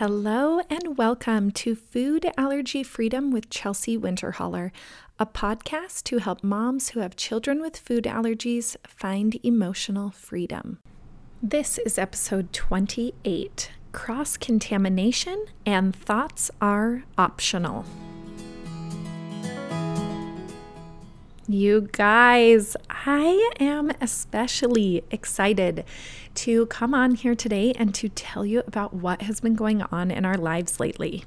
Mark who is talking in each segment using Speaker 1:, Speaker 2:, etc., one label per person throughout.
Speaker 1: Hello and welcome to Food Allergy Freedom with Chelsea Winterholler, a podcast to help moms who have children with food allergies find emotional freedom. This is episode 28 Cross Contamination and Thoughts Are Optional. You guys, I am especially excited to come on here today and to tell you about what has been going on in our lives lately.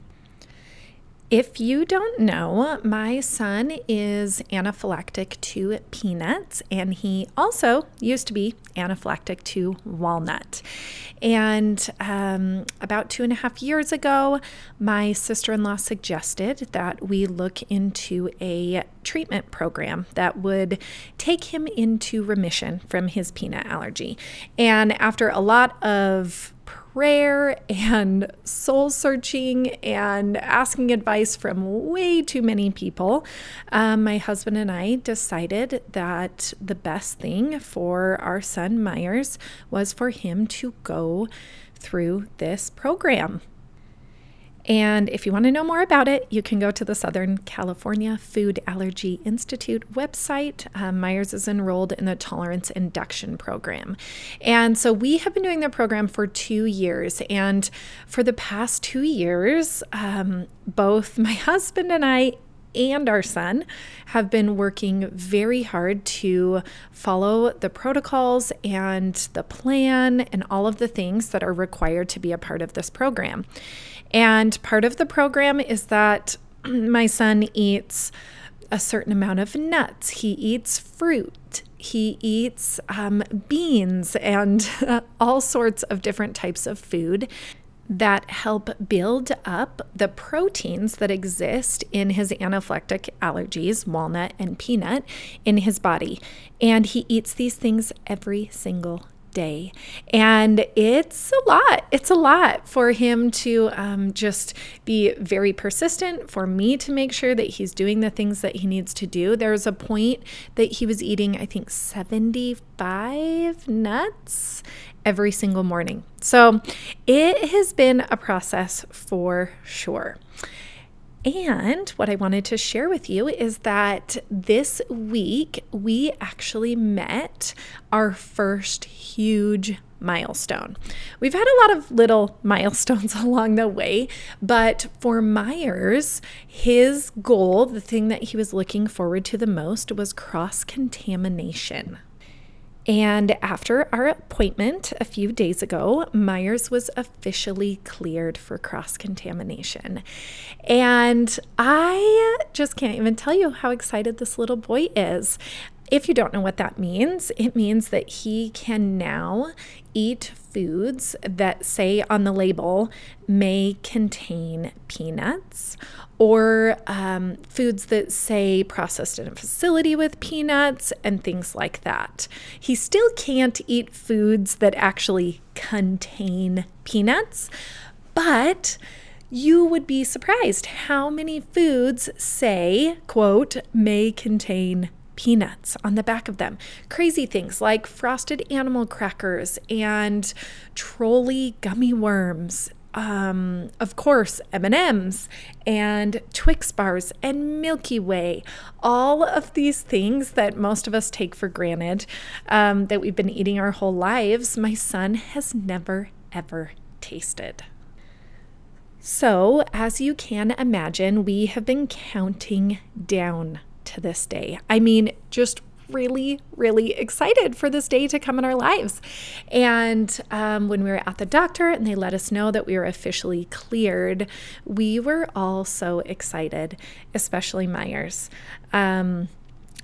Speaker 1: If you don't know, my son is anaphylactic to peanuts, and he also used to be anaphylactic to walnut. And um, about two and a half years ago, my sister in law suggested that we look into a treatment program that would take him into remission from his peanut allergy. And after a lot of prayer and soul searching and asking advice from way too many people, um, my husband and I decided that the best thing for our son Meyers was for him to go through this program. And if you want to know more about it, you can go to the Southern California Food Allergy Institute website. Um, Meyers is enrolled in the Tolerance Induction Program. And so we have been doing the program for two years. And for the past two years, um, both my husband and I and our son have been working very hard to follow the protocols and the plan and all of the things that are required to be a part of this program. And part of the program is that my son eats a certain amount of nuts, he eats fruit. He eats um, beans and all sorts of different types of food that help build up the proteins that exist in his anaphylactic allergies, walnut and peanut, in his body. And he eats these things every single day. And it's a lot. It's a lot for him to um, just be very persistent, for me to make sure that he's doing the things that he needs to do. There was a point that he was eating, I think, 75 nuts every single morning. So it has been a process for sure. And what I wanted to share with you is that this week we actually met our first huge milestone. We've had a lot of little milestones along the way, but for Meyers, his goal, the thing that he was looking forward to the most, was cross contamination. And after our appointment a few days ago, Meyers was officially cleared for cross contamination. And I just can't even tell you how excited this little boy is. If you don't know what that means, it means that he can now eat foods that say on the label may contain peanuts or um, foods that say processed in a facility with peanuts and things like that. He still can't eat foods that actually contain peanuts, but you would be surprised how many foods say, quote, may contain peanuts on the back of them. Crazy things like frosted animal crackers and Trolli gummy worms. Um, of course, M&Ms and Twix bars and Milky Way, all of these things that most of us take for granted um, that we've been eating our whole lives, my son has never ever tasted. So, as you can imagine, we have been counting down to this day. I mean, just really, really excited for this day to come in our lives. And um, when we were at the doctor and they let us know that we were officially cleared, we were all so excited, especially Meyers. Um,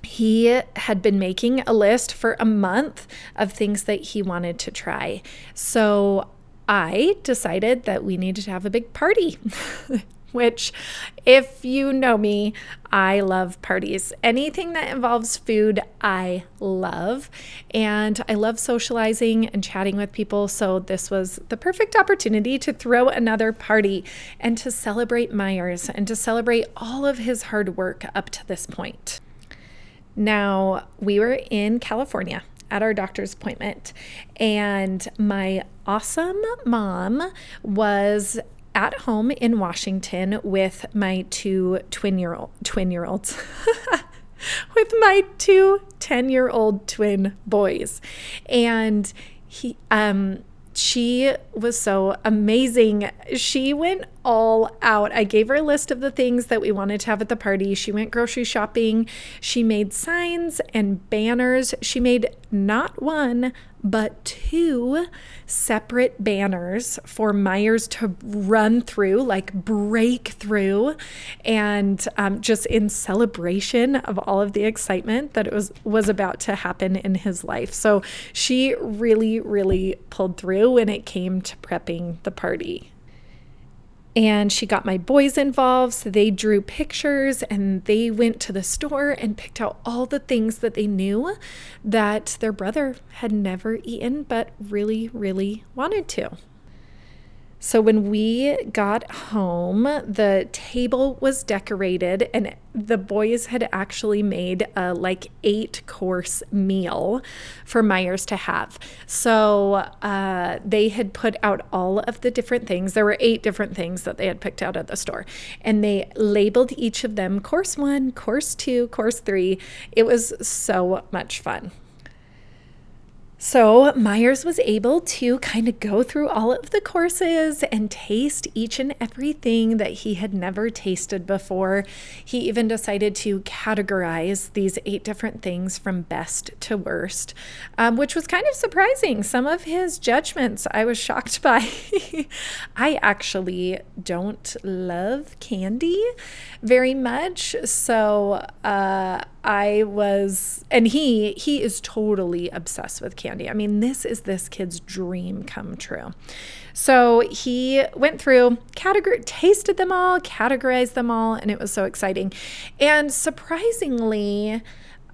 Speaker 1: he had been making a list for a month of things that he wanted to try. So I decided that we needed to have a big party. which, if you know me, I love parties. Anything that involves food, I love. And I love socializing and chatting with people. So, this was the perfect opportunity to throw another party and to celebrate Meyers and to celebrate all of his hard work up to this point. Now, we were in California at our doctor's appointment, and my awesome mom was at home in Washington with my two twin year old twin year olds. with my two 10 year old twin boys. And he um she was so amazing. She went all out. I gave her a list of the things that we wanted to have at the party. She went grocery shopping. She made signs and banners. She made not one, but two separate banners for Meyers to run through, like break through, and um, just in celebration of all of the excitement that it was was about to happen in his life. So she really, really pulled through when it came to prepping the party and she got my boys involved. So they drew pictures and they went to the store and picked out all the things that they knew that their brother had never eaten but really, really wanted to. So when we got home, the table was decorated, and the boys had actually made a like eight course meal for Meyers to have. So uh, they had put out all of the different things. There were eight different things that they had picked out at the store, and they labeled each of them course one, course two, course three. It was so much fun. So Meyers was able to kind of go through all of the courses and taste each and everything that he had never tasted before. He even decided to categorize these eight different things from best to worst, um, which was kind of surprising. Some of his judgments I was shocked by. I actually don't love candy very much. So, uh, I was, and he he is totally obsessed with candy. I mean, this is this kid's dream come true. So he went through, categor- tasted them all, categorized them all, and it was so exciting. And surprisingly,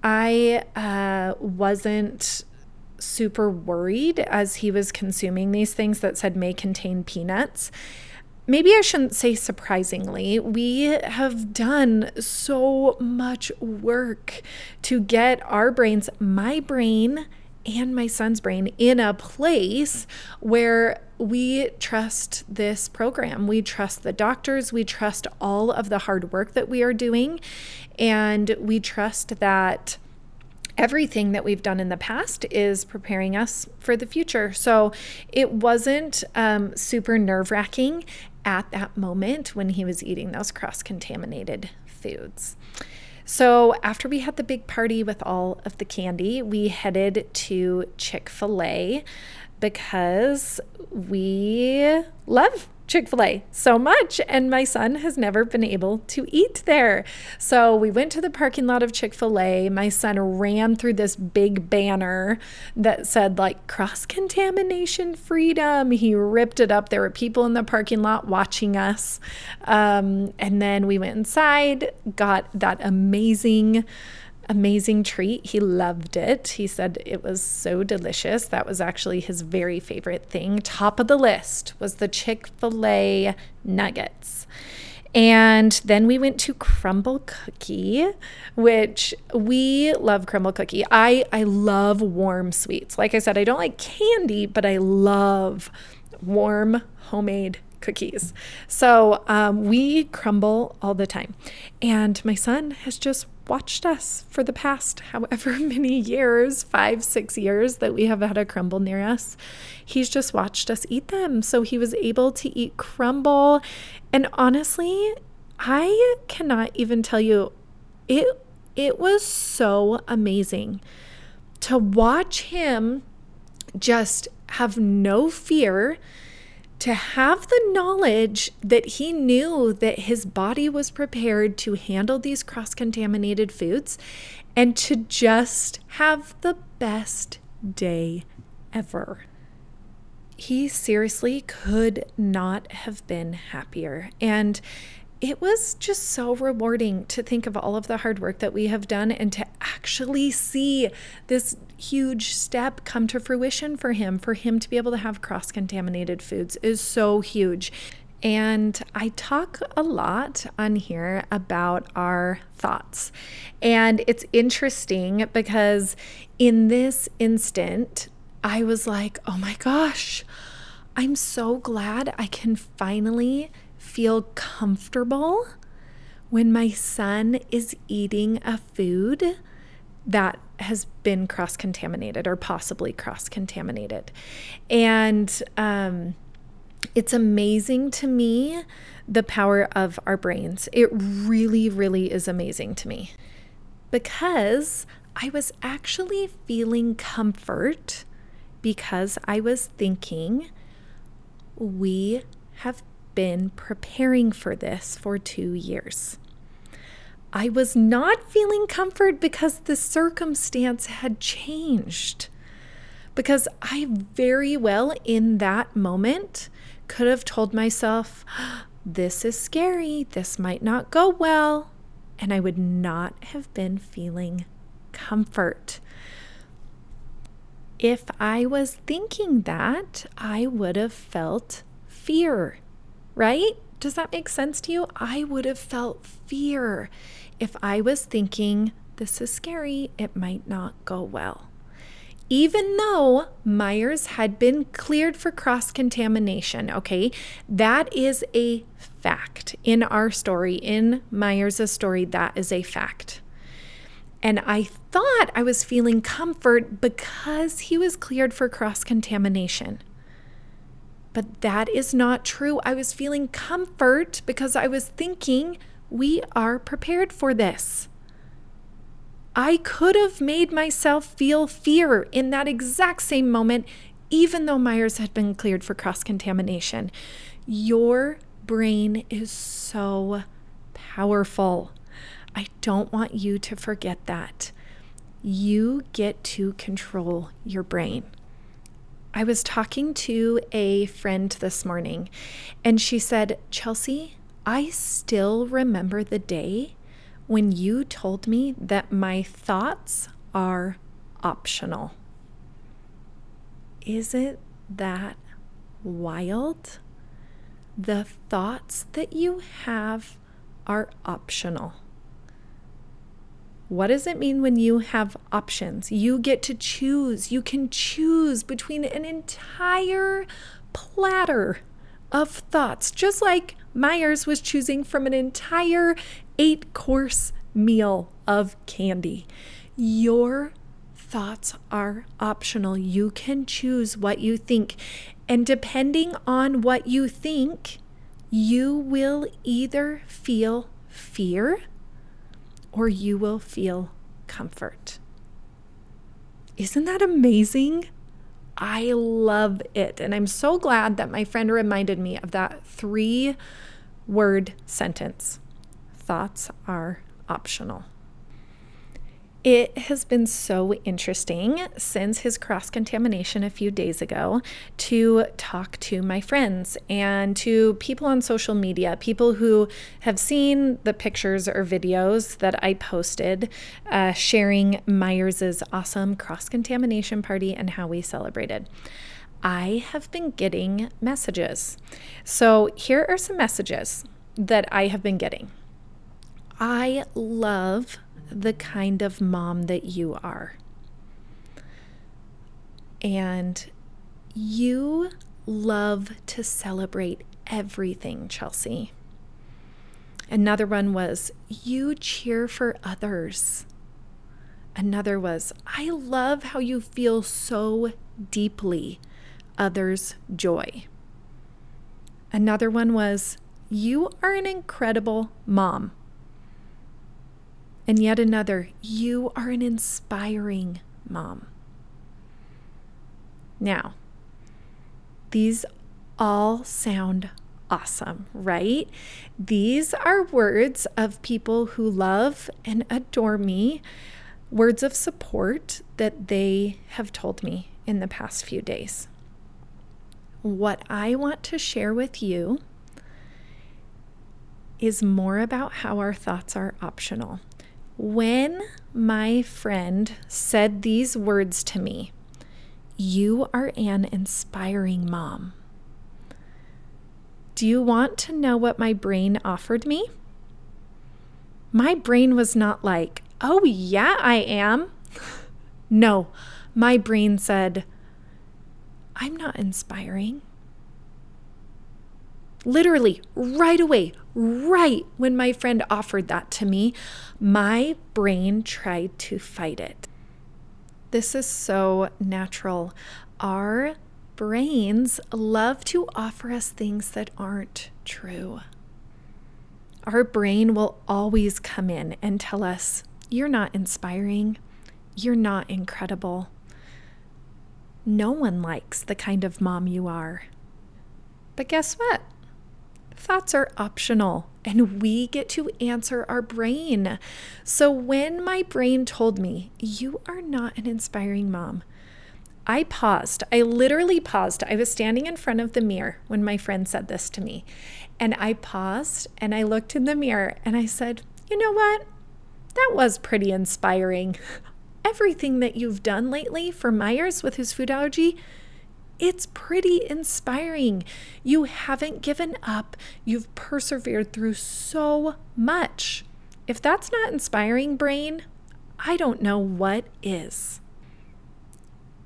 Speaker 1: I uh, wasn't super worried as he was consuming these things that said may contain peanuts maybe I shouldn't say surprisingly, we have done so much work to get our brains, my brain, and my son's brain in a place where we trust this program. We trust the doctors. We trust all of the hard work that we are doing. And we trust that everything that we've done in the past is preparing us for the future. So it wasn't um, super nerve wracking at that moment when he was eating those cross contaminated foods. So, after we had the big party with all of the candy, we headed to Chick fil A because we love Chick fil A so much, and my son has never been able to eat there. So we went to the parking lot of Chick fil A. My son ran through this big banner that said, like, cross contamination freedom. He ripped it up. There were people in the parking lot watching us. Um, and then we went inside, got that amazing amazing treat. He loved it. He said it was so delicious. That was actually his very favorite thing. Top of the list was the Chick fil A nuggets. And then we went to Crumbl Cookie, which we love Crumbl Cookie. I, I love warm sweets. Like I said, I don't like candy, but I love warm homemade cookies. So um, we crumble all the time. And my son has just watched us for the past however many years five, six years that we have had a Crumbl near us. He's just watched us eat them. So he was able to eat Crumbl. And honestly, I cannot even tell you, it, it was so amazing to watch him just have no fear to have the knowledge that he knew that his body was prepared to handle these cross contaminated foods and to just have the best day ever. He seriously could not have been happier. And it was just so rewarding to think of all of the hard work that we have done and to actually see this huge step come to fruition for him. For him to be able to have cross contaminated foods is so huge. And I talk a lot on here about our thoughts. And it's interesting because in this instant, I was like, oh my gosh, I'm so glad I can finally feel comfortable when my son is eating a food that has been cross contaminated or possibly cross contaminated. And um, it's amazing to me the power of our brains. It really, really is amazing to me because I was actually feeling comfort because I was thinking we have been preparing for this for two years. I was not feeling comfort because the circumstance had changed. Because I very well in that moment could have told myself, this is scary, this might not go well, and I would not have been feeling comfort. If I was thinking that, I would have felt fear, right? Does that make sense to you? I would have felt fear if I was thinking, this is scary, it might not go well. Even though Meyers had been cleared for cross contamination, okay, that is a fact in our story, in Meyers' story, that is a fact. And I thought I was feeling comfort because he was cleared for cross contamination. But that is not true. I was feeling comfort because I was thinking we are prepared for this. I could have made myself feel fear in that exact same moment, even though Meyers had been cleared for cross contamination. Your brain is so powerful. I don't want you to forget that. You get to control your brain. I was talking to a friend this morning, and she said, Chelsea, I still remember the day when you told me that my thoughts are optional. Isn't that wild? The thoughts that you have are optional. What does it mean when you have options? You get to choose. You can choose between an entire platter of thoughts, just like Meyers was choosing from an entire eight course meal of candy. Your thoughts are optional. You can choose what you think. And depending on what you think, you will either feel fear or you will feel comfort. Isn't that amazing? I love it. And I'm so glad that my friend reminded me of that three word sentence thoughts are optional. It has been so interesting since his cross contamination a few days ago to talk to my friends and to people on social media, people who have seen the pictures or videos that I posted uh, sharing Meyers's awesome cross contamination party and how we celebrated. I have been getting messages. So here are some messages that I have been getting. I love the kind of mom that you are. And you love to celebrate everything, Chelsea. Another one was, You cheer for others. Another was, I love how you feel so deeply others' joy. Another one was, You are an incredible mom. And yet another, you are an inspiring mom. Now, these all sound awesome, right? These are words of people who love and adore me, words of support that they have told me in the past few days. What I want to share with you is more about how our thoughts are optional. When my friend said these words to me, You are an inspiring mom. Do you want to know what my brain offered me? My brain was not like, Oh, yeah, I am. no, my brain said, I'm not inspiring. Literally right away, right when my friend offered that to me, my brain tried to fight it. This is so natural. Our brains love to offer us things that aren't true. Our brain will always come in and tell us, You're not inspiring. You're not incredible. No one likes the kind of mom you are. But guess what? Thoughts are optional and we get to answer our brain. So when my brain told me, You are not an inspiring mom, I paused. I literally paused. I was standing in front of the mirror when my friend said this to me. And I paused and I looked in the mirror and I said, You know what? That was pretty inspiring. Everything that you've done lately for Meyers with his food allergy, it's pretty inspiring. You haven't given up, you've persevered through so much. If that's not inspiring, brain, I don't know what is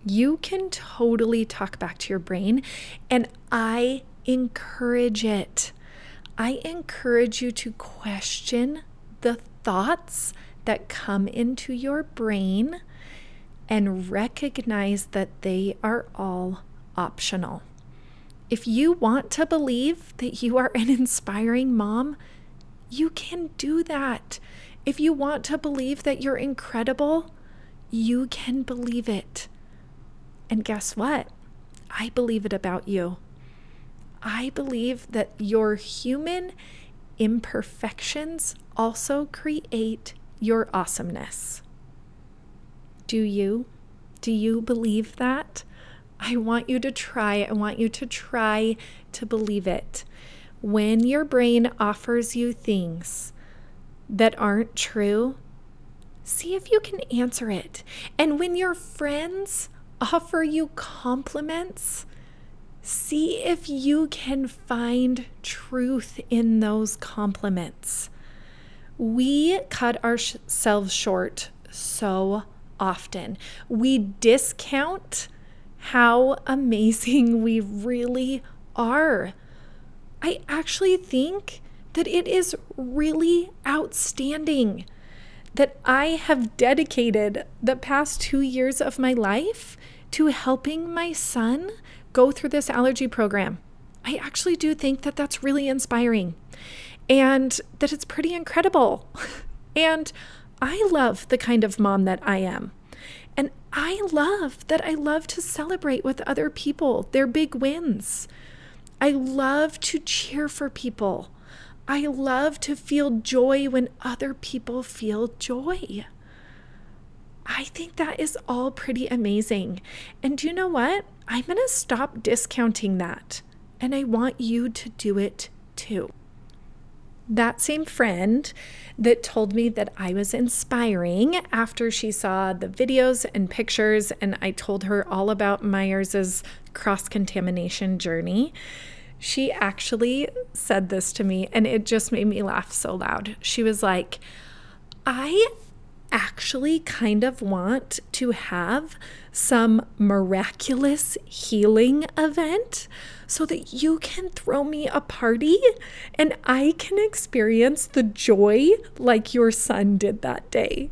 Speaker 1: you can totally talk back to your brain, and I encourage it. I encourage you to question the thoughts that come into your brain and recognize that they are all optional. If you want to believe that you are an inspiring mom, you can do that. If you want to believe that you're incredible, you can believe it. And guess what? I believe it about you. I believe that your human imperfections also create your awesomeness. Do you? Do you believe that? I want you to try. I want you to try to believe it. When your brain offers you things that aren't true, see if you can answer it. And when your friends offer you compliments, see if you can find truth in those compliments. We cut ourselves short so often. We discount how amazing we really are. I actually think that it is really outstanding that I have dedicated the past two years of my life to helping my son go through this allergy program. I actually do think that that's really inspiring and that it's pretty incredible. and I love the kind of mom that I am. And I love that I love to celebrate with other people their big wins. I love to cheer for people. I love to feel joy when other people feel joy. I think that is all pretty amazing. And do you know what? I'm going to stop discounting that. And I want you to do it too. That same friend that told me that I was inspiring after she saw the videos and pictures, and I told her all about Meyers's cross contamination journey she actually said this to me and it just made me laugh so loud. She was like, I actually kind of want to have some miraculous healing event so that you can throw me a party and I can experience the joy like your son did that day.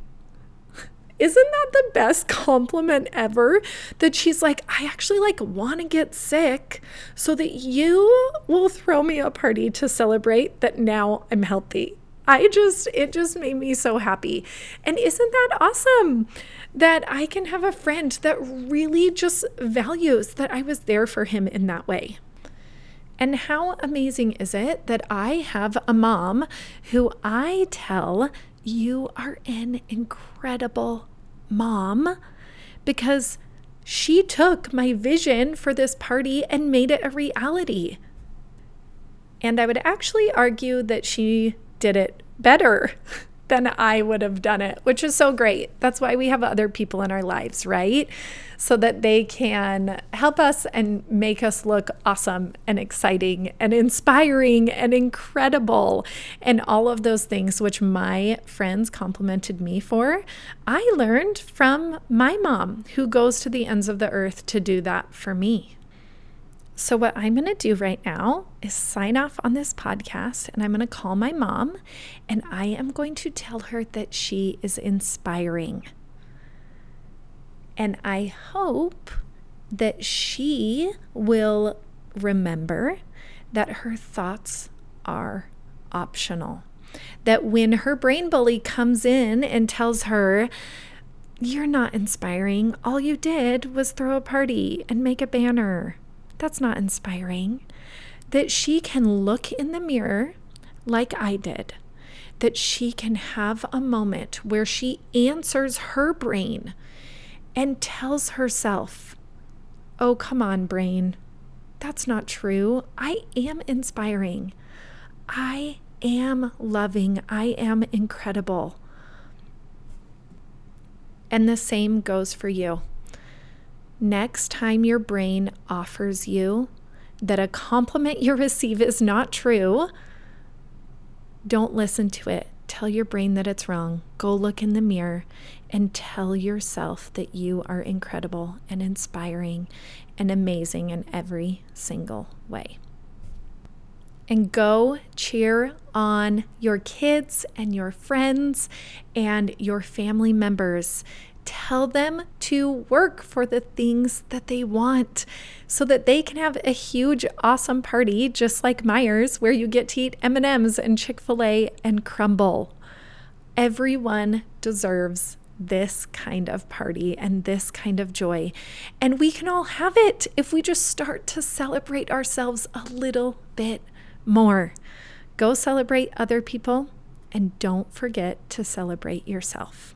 Speaker 1: Isn't that the best compliment ever? That she's like, I actually like want to get sick so that you will throw me a party to celebrate that now I'm healthy. I just, it just made me so happy. And isn't that awesome that I can have a friend that really just values that I was there for him in that way? And how amazing is it that I have a mom who I tell you are an incredible mom because she took my vision for this party and made it a reality. And I would actually argue that she did it better than I would have done it, which is so great. That's why we have other people in our lives, right? So that they can help us and make us look awesome and exciting and inspiring and incredible and all of those things, which my friends complimented me for. I learned from my mom, who goes to the ends of the earth to do that for me. So, what I'm going to do right now is sign off on this podcast and I'm going to call my mom and I am going to tell her that she is inspiring. And I hope that she will remember that her thoughts are optional. That when her brain bully comes in and tells her, You're not inspiring, all you did was throw a party and make a banner that's not inspiring. That she can look in the mirror like I did, that she can have a moment where she answers her brain and tells herself, Oh, come on, brain. That's not true. I am inspiring. I am loving. I am incredible. And the same goes for you next time your brain offers you that a compliment you receive is not true, don't listen to it. Tell your brain that it's wrong. Go look in the mirror and tell yourself that you are incredible and inspiring and amazing in every single way. And go cheer on your kids and your friends and your family members tell them to work for the things that they want so that they can have a huge awesome party just like Meyers where you get to eat M&Ms and Chick-fil-A and Crumbl. Everyone deserves this kind of party and this kind of joy. And we can all have it if we just start to celebrate ourselves a little bit more. Go celebrate other people and don't forget to celebrate yourself.